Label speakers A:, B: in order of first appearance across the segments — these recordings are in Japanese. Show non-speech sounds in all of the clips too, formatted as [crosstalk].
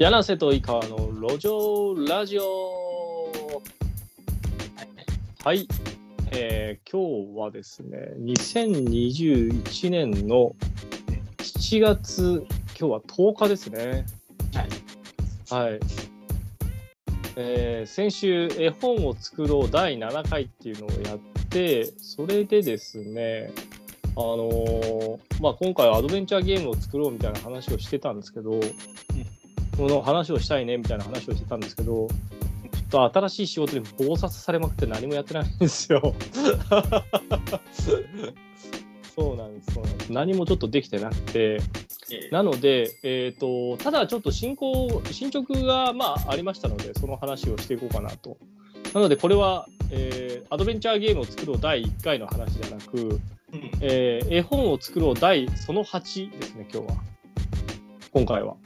A: 柳瀬と井川の路上ラジオ。はい、えー今日はですね2021年の7月今日は10日ですね。
B: はい。
A: はい、えー先週絵本を作ろう第7回っていうのをやってそれでですねあのーまあ、今回はアドベンチャーゲームを作ろうみたいな話をしてたんですけど、この話をしたいねみたいな話をしてたんですけど、ちょっと新しい仕事に暴殺されまくって何もやってないんですよ。[laughs] そうなんです、そうなんです。何もちょっとできてなくて、
B: え
A: なので、えー、とただちょっと進行進捗が、まあ、ありましたのでその話をしていこうかなと。なのでこれは、えーアドベンチャーゲームを作ろう第1回の話じゃなく、
B: うん
A: えー絵本を作ろう第その8ですね今日は今回は。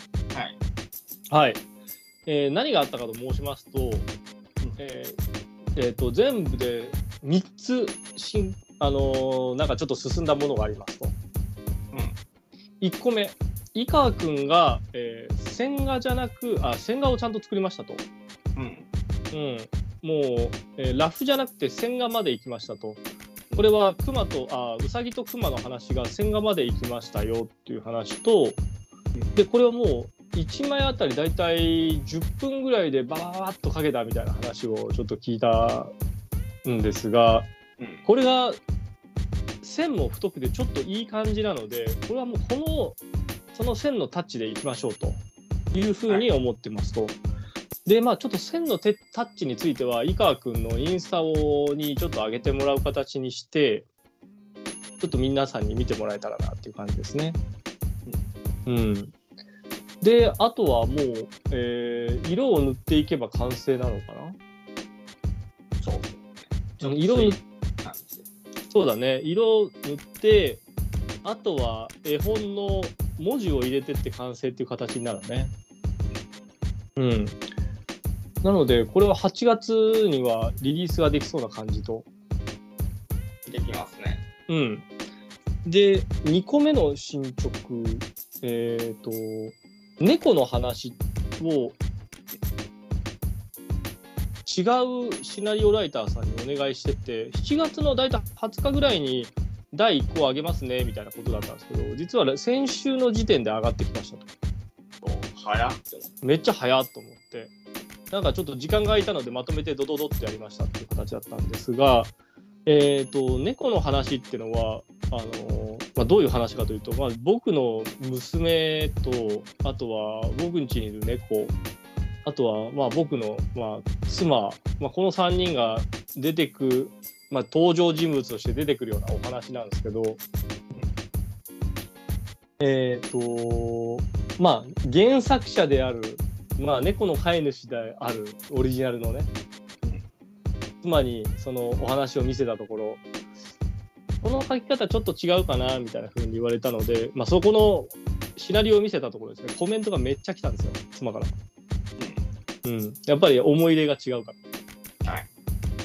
B: はい。
A: はい、えー何があったかと申しますと,、えーえーと全部で3つしん、あのーなんかちょっと進んだものがありますと。1個目井川君が、えー線画じゃなくあ線画をちゃんと作りましたと。
B: うん。
A: うん、もう、えーラフじゃなくて線画まで行きましたと。これは熊とあウサギと熊の話が線画まで行きましたよっていう話とでこれはもう1枚あたりだいたい10分ぐらいでババババッとかけたみたいな話をちょっと聞いたんですが
B: うん。
A: これが線も太くてちょっといい感じなのでこれはもうこのその線のタッチでいきましょうというふうに思ってますと。でまあちょっと線の手タッチについては井川君のインスタをにちょっと上げてもらう形にしてちょっと皆さんに見てもらえたらなっていう感じですね。うん、であとはもう、えー色を塗っていけば完成なのかな？
B: そう。
A: 色そうだね色を塗ってあとは絵本の文字を入れてって完成っていう形になるね。うん。なのでこれは8月にはリリースができそうな感じと。
B: できますね。
A: うん。で2個目の進捗えっ、と猫の話を違うシナリオライターさんにお願いしてて7月の大体20日ぐらいに第1個上げますねみたいなことだったんですけど実は先週の時点で上がってきましたと。
B: 早っ
A: めっちゃ早っと思って。なんかちょっと時間が空いたのでまとめてドドドってやりましたっていう形だったんですがえっ、と猫の話っていうのはあのまあ、どういう話かというと、まあ、僕の娘とあとは僕ん家にいる猫あとはまあ僕のまあ妻、まあ、この3人が出てく、まあ、登場人物として出てくるようなお話なんですけどえっ、とまあ原作者である、まあ、猫の飼い主であるオリジナルのね妻にそのお話を見せたところこの書き方ちょっと違うかなみたいな風に言われたので、まあ、そこのシナリオを見せたところですね。コメントがめっちゃ来たんですよ妻から。うん、やっぱり思い入れが違うから。
B: はい。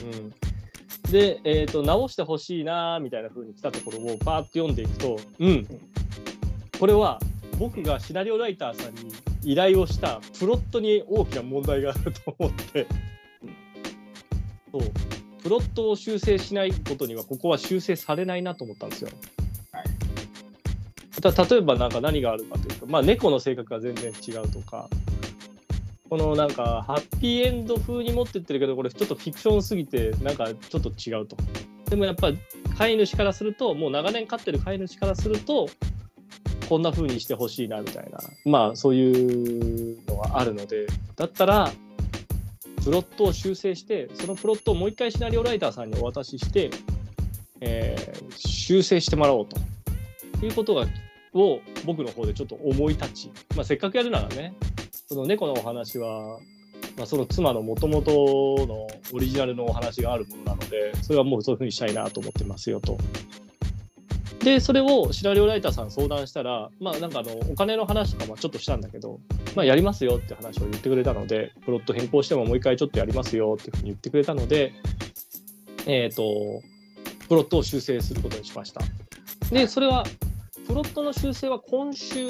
A: うん、で、えーと、直してほしいなみたいな風に来たところをバーッと読んでいくと、うん、これは僕がシナリオライターさんに依頼をしたプロットに大きな問題があると思って、そうプロットを修正しないことにはここは修正されないなと思ったんですよ。
B: はい
A: た例えばなんか何があるかというと、まあ、猫の性格が全然違うとかこのなんかハッピーエンド風に持ってってるけどこれちょっとフィクションすぎてなんかちょっと違うと。でもやっぱ飼い主からするともう長年飼ってる飼い主からするとこんな風にしてほしいなみたいなまあそういうのがあるのでだったらプロットを修正してそのプロットをもう一回シナリオライターさんにお渡しして、えー修正してもらおうということがを僕の方でちょっと思い立ち、まあ、せっかくやるならねその猫のお話は、まあ、その妻のもともとのオリジナルのお話があるものなのでそれはもうそういうふうにしたいなと思ってますよと。でそれをシナリオライターさん相談したらまあなんかあのお金の話とかもちょっとしたんだけど、まあ、やりますよって話を言ってくれたのでプロット変更してももう一回ちょっとやりますよっていうふうに言ってくれたのでえっ、とプロットを修正することにしました。でそれはプロットの修正は今週、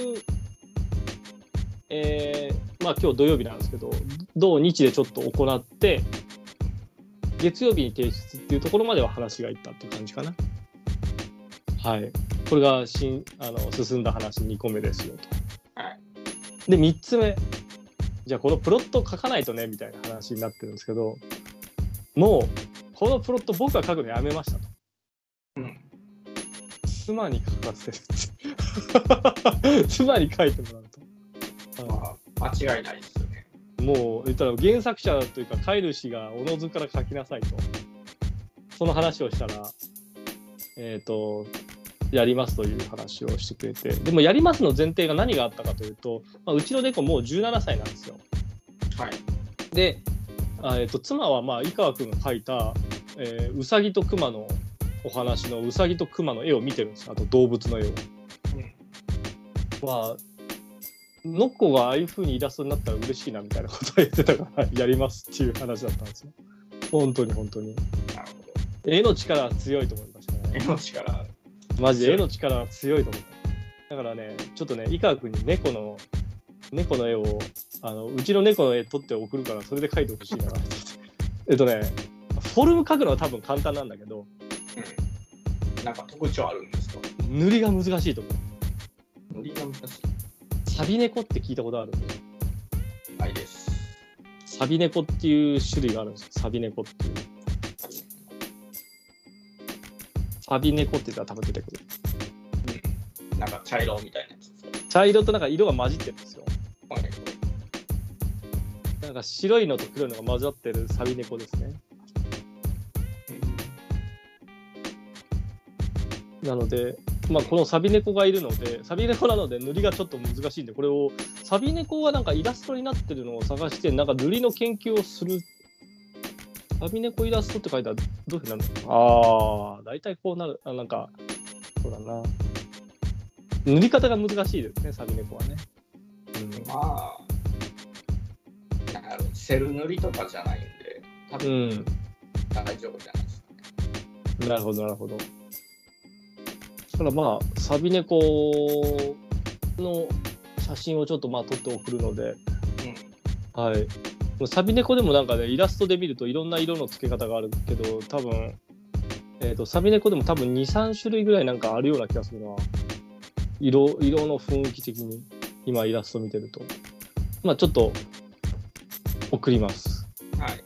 A: えーまあ今日土曜日なんですけど、土日でちょっと行って、月曜日に提出っていうところまでは話がいったって感じかな。はい。これがしんあの進んだ話2個目ですよと。
B: はい
A: で、3つ目。じゃあこのプロット書かないとねみたいな話になってるんですけど、もうこのプロット僕が書くのやめましたと。
B: うん。
A: 妻に書かせる。[laughs] 妻に書いてもらうと。
B: まあ、間違いないですよね。
A: もう言ったら原作者というか飼い主がおのずから書きなさいとその話をしたらえっ、とやりますという話をしてくれてでもやりますの前提が何があったかというと、まあ、うちの猫もう17歳なんですよ
B: はい。
A: であ、えー、と妻はまあ井川君が描いた、えー、うさぎと熊のお話のうさぎと熊の絵を見てるんですよあと動物の絵を。まあノッコがああいう風にイラストになったら嬉しいなみたいなことを言ってたからやりますっていう話だったんですよ。本当に本当に。
B: なるほど。
A: 絵の力は強いと思いましたね。
B: 絵の力。
A: マジで絵の力は強いと思った。だからね、ちょっとね、井川君に猫の、猫の絵を、あの、うちの猫の絵撮って送るから、それで描いてほしいな。えっとね、フォルム描くのは多分簡単なんだけど、
B: うん。なんか特徴あるんですか？
A: 塗りが難しいと思う。
B: 塗りが難し
A: サビ猫って聞いたことある？
B: い。ないです。
A: サビ猫っていう種類があるんですよ。サビ猫っていう。サビ猫って言ったら多分出てくる。
B: うん。なんか茶色みたいなやつですか？
A: 茶色となんか色が混じってるんですよ。
B: はい
A: なんか白いのと黒いのが混ざってるサビ猫ですね。なので、まあ、このサビ猫がいるので、サビ猫なので塗りがちょっと難しいんで、これを、サビ猫がなんかイラストになってるのを探して、なんか塗りの研究をする。サビ猫イラストって書いたらどういうふうになるのああ、大体こうなる。あなんか、そうだな。塗り方が難しいですね、サビ猫はね。うん
B: まあ、なんかセル塗りとかじゃないんで、多
A: う
B: 分
A: ん、
B: 大丈夫じゃないですかね。
A: なるほど、なるほど。だからまあ、サビ猫の写真をちょっとまあ撮って送るので、はい。サビ猫でもなんかね、イラストで見るといろんな色の付け方があるけど、多分、えっ、と、サビ猫でも多分2、3種類ぐらいなんかあるような気がするな。色、色の雰囲気的に、今イラスト見てると。まあちょっと、送ります。
B: はい。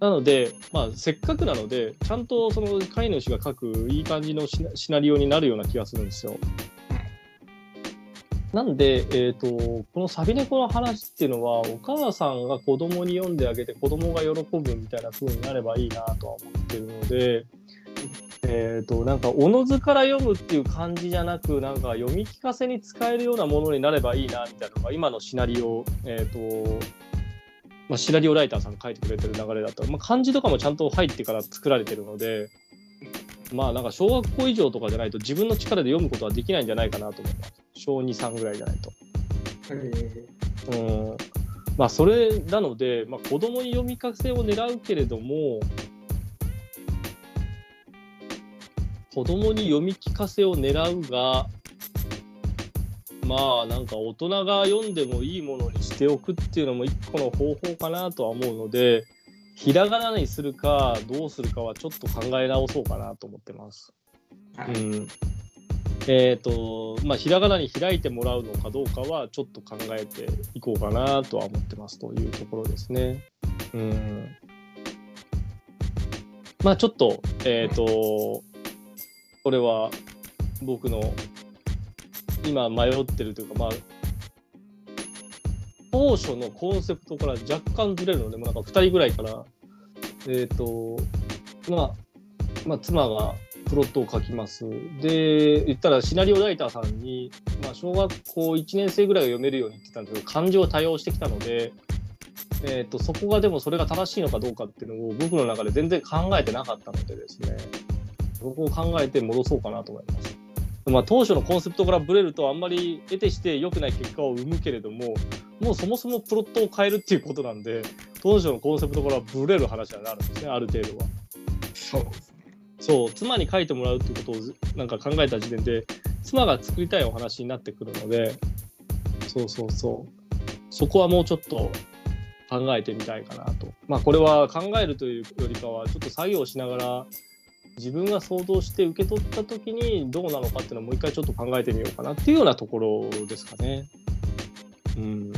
A: なので、まあ、せっかくなので、ちゃんとその飼い主が書くいい感じのシナリオになるような気がするんですよ。なんで、えー、とこのサビ猫の話っていうのはお母さんが子供に読んであげて子供が喜ぶみたいな風になればいいなとは思ってるので、えー、となんかおのずから読むっていう感じじゃなくなんか読み聞かせに使えるようなものになればいいなみたいなのが今のシナリオ、えーとまあ、シナリオライターさんが書いてくれてる流れだったら、まあ、漢字とかもちゃんと入ってから作られてるのでまあなんか小学校以上とかじゃないと自分の力で読むことはできないんじゃないかなと思います小23ぐらいじゃないと。うんまあそれなので、まあ、子供に読み聞かせを狙うけれども子供に読み聞かせを狙うがまあなんか大人が読んでもいいものにしておくっていうのも一個の方法かなとは思うのでひらがなにするかどうするかはちょっと考え直そうかなと思ってます。
B: はい。
A: うんえっ、とまあひらがなに開いてもらうのかどうかはちょっと考えていこうかなとは思ってますというところですね。うん。まあちょっとえっ、とこれは僕の今迷ってるというかまあ当初のコンセプトから若干ずれるのでもうなんか2人ぐらいからえっ、とまあまあ妻がプロットを書きます。で、言ったらシナリオライターさんに、まあ、小学校1年生ぐらいが読めるように言ってたんですけど、漢字を多用してきたので、えー、とそこがでもそれが正しいのかどうかっていうのを僕の中で全然考えてなかったのでですね、そこを考えて戻そうかなと思います。まあ、当初のコンセプトからブレるとあんまり得てして良くない結果を生むけれども、もうそもそもプロットを変えるっていうことなんで、当初のコンセプトからブレる話になるんですね、ある程度は。
B: そうですね。
A: そう妻に書いてもらうっていうことをずなんか考えた時点で妻が作りたいお話になってくるのでそうそうそうそこはもうちょっと考えてみたいかなと。まあこれは考えるというよりかはちょっと作業しながら自分が想像して受け取った時にどうなのかっていうのをもう一回ちょっと考えてみようかなっていうようなところですかね。うん。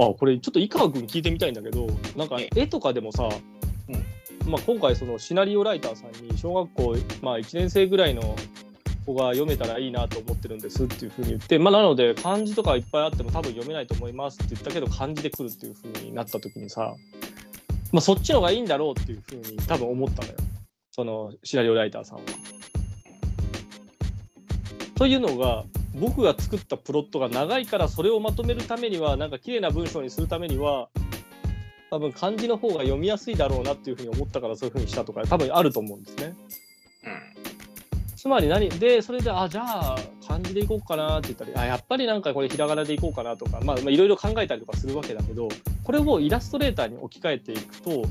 A: あこれちょっと井川君聞いてみたいんだけどなんか絵とかでもさ、まあ、今回そのシナリオライターさんに小学校、まあ、1年生ぐらいの子が読めたらいいなと思ってるんですっていうふうに言って、まあ、なので漢字とかいっぱいあっても多分読めないと思いますって言ったけど漢字で来るっていうふうになった時にさ、まあ、そっちの方がいいんだろうっていうふうに多分思ったのよ。そのシナリオライターさんは。というのが僕が作ったプロットが長いからそれをまとめるためにはなんか綺麗な文章にするためには多分漢字の方が読みやすいだろうなっていうふうに思ったからそういうふうにしたとか多分あると思うんですね。つまり何でそれであじゃあ漢字でいこうかなって言ったりあやっぱりなんかこれひらがなでいこうかなとかまあまあいろいろ考えたりとかするわけだけどこれをイラストレーターに置き換えていくと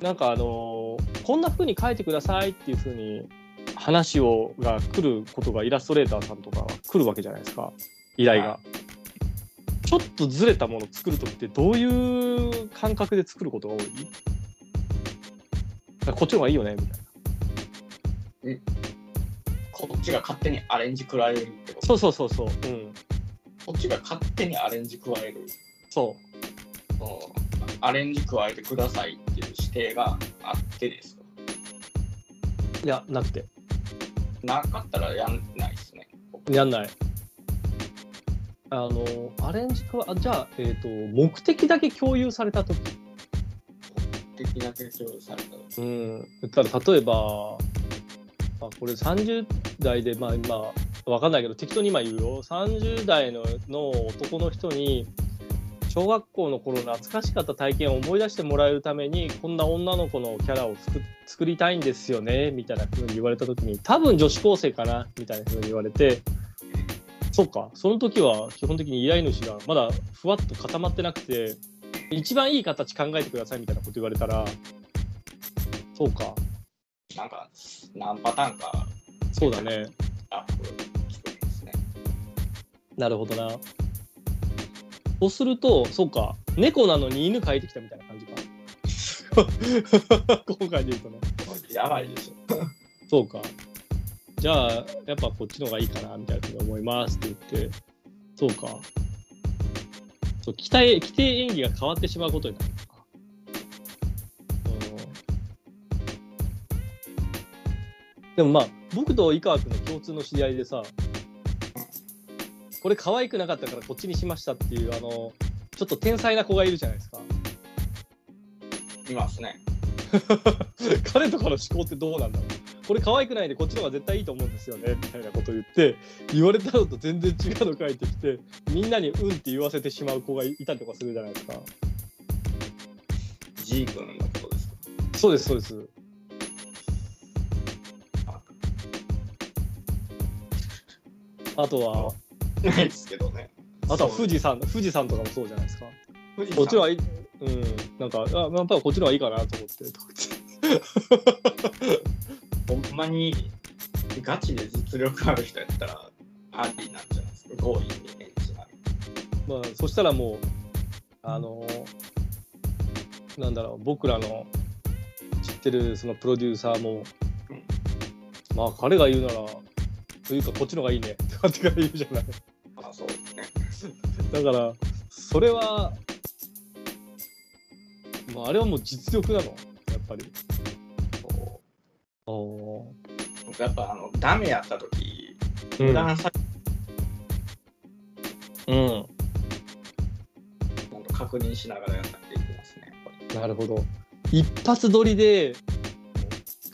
A: なんかあのーこんな風に書いてくださいっていう風に話をが来ることがイラストレーターさんとかは来るわけじゃないですか依頼が。
B: は
A: ちょっとずれたものを作る時ってどういう感覚で作ることが多い？あこっちの方がいいよねみたいな。
B: こっちが勝手にアレンジ加えるってこと？
A: そうそうそうそう。うん。
B: こっちが勝手にアレンジ加える？
A: そう。
B: うんアレンジ加えてくださいっていう指定があってですか？
A: いや、なくて。
B: なかったらやんないですね。
A: やんない。あの、アレンジか、あじゃあ、えっ、と、目的だけ共有されたとき。
B: 的な提供されたら
A: うん。だから、例えば、あこれ30代で、まあ今、わかんないけど、適当に今言うよ。30代のの男の人に、小学校の頃懐かしかった体験を思い出してもらえるためにこんな女の子のキャラを作作りたいんですよねみたいな風に言われた時に多分女子高生かなみたいな風に言われてそうかその時は基本的に依頼主がまだふわっと固まってなくて一番いい形考えてくださいみたいなこと言われたらそうか。
B: なんか何パターンか
A: そうだね。
B: アップ作るんですね。
A: なるほどなそうするとそうか猫なのに犬描いてきたみたいな感じか [laughs] 今回で言うとね
B: やばいでしょ。
A: そうか。じゃあ、やっぱこっちの方がいいかな、みたいなふうに思いますって言って、そうか。そう、規定、規定演技が変わってしまうことになるのか。うん。でもまあ、僕と井川君の共通の知り合いでさ、これ可愛くなかったからこっちにしましたっていう、あの、ちょっと天才な子がいるじゃないですか。
B: いますね。[laughs]
A: 彼とかの思考ってどうなんだろう。これ可愛くないんでこっちの方が絶対いいと思うんですよねみたいなこと言って言われたのと全然違うの書いてきてみんなに「うん」って言わせてしまう子がいたりとかするじゃないですか。
B: G 君のことですか？
A: そうですそうです。あとは
B: ないですけどね。
A: あとは富
B: 士
A: 士山富士山とかもそうじゃないですか
B: 富士
A: こっちはいいうんなんかあやっぱりこっちの方がいいかなと思って [laughs]
B: ほんまにガチで実力ある人やったらありなんじゃないですか。強引に演じない。
A: まあ、そしたらもう、あのなんだろう、僕らの知ってるそのプロデューサーも、まあ、彼が言うなら、というか、こっちの方がいいねってかって言うじゃない。だから、それは、まあ、あれはもう実力なの、やっぱり。
B: こ
A: お
B: うやっぱあのダメやった時、
A: うん
B: 無断さ
A: うん、
B: ほんと確認しながらやっていきますね。
A: なるほど。一発撮りで、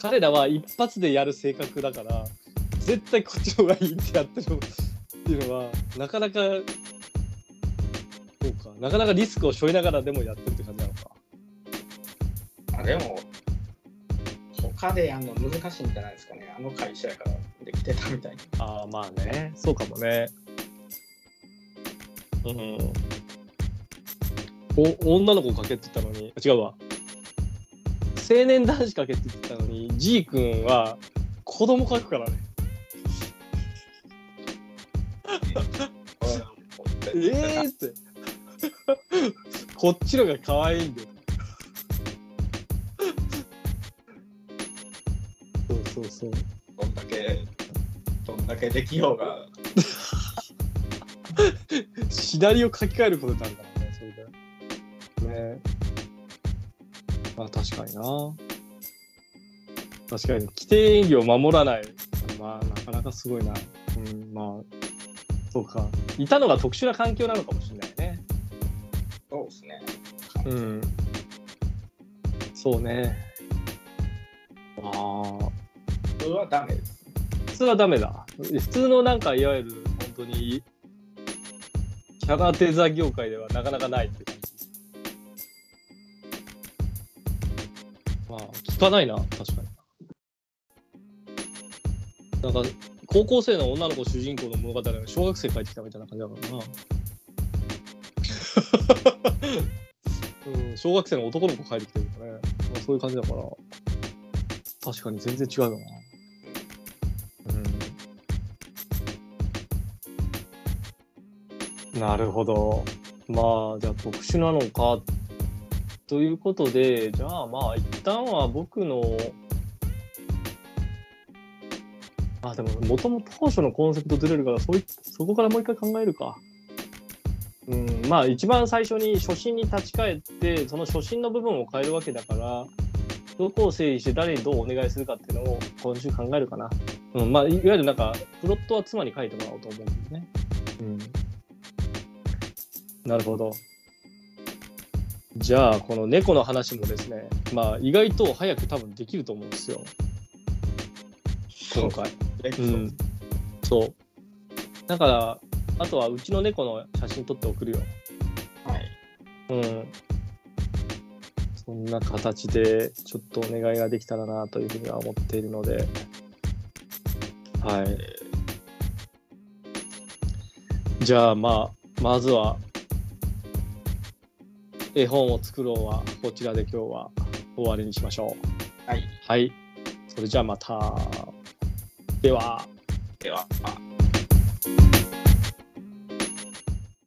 A: 彼らは一発でやる性格だから、絶対こっちの方がいいってやってるっていうのは、なかなか、なかなかリスクを背負いながらでもやってるって感じなのか。
B: あでも、他でやるの難しいんじゃないですかね。あの会社やからできてたみたいに。
A: ああ、まあね、そうかもね。うん。お女の子かけって言ったのに、あ違うわ。青年男子かけって言ってたのに、G 君は子供かくからね。[laughs] [laughs] えーって。こっちのが可愛いんだよ。そうそうそう。
B: どんだけ、どんだけできようが、
A: シナリオ書き換えることになるからね、それで。ねまあ確かにな。確かに、規定演技を守らない。まあなかなかすごいな。うん、まあ、そうか。いたのが特殊な環境なのかもしれない。
B: う
A: ん。そうね。ああ。
B: 普通はダメです。
A: 普通はダメだ。普通のなんかいわゆる本当にキャラテザ業界ではなかなかないって感じ。まあ聞かないな確かに。なんか高校生の女の子主人公の物語が小学生帰ってきたみたいな感じだからな。[laughs] うん、小学生の男の子帰ってきてるからね、まあ、そういう感じだから確かに全然違うよな。うんなるほど。まあ、じゃあ特殊なのか。ということで、じゃあまあ、一旦は僕の、あ、でも、もともと当初のコンセプトずれるから、そいそこからもう一回考えるか。うん、まあ、一番最初に初心に立ち返って、その初心の部分を変えるわけだから、どこを整理して誰にどうお願いするかっていうのを今週考えるかな。うん、まあ、いわゆるなんか、プロットは妻に書いてもらおうと思うんですね。うん。なるほど。じゃあ、この猫の話もですね、まあ、意外と早く多分できると思うんですよ。今回。うん。そう。だから、あとはうちの猫の写真撮って送るよ。
B: はい。
A: うん。そんな形で、ちょっとお願いができたらなというふうには思っているので、はい。じゃあ、まあ、まずは、絵本を作ろうは、こちらで今日は終わりにしましょう。
B: はい。
A: はい。それじゃあまた。では。
B: では、あ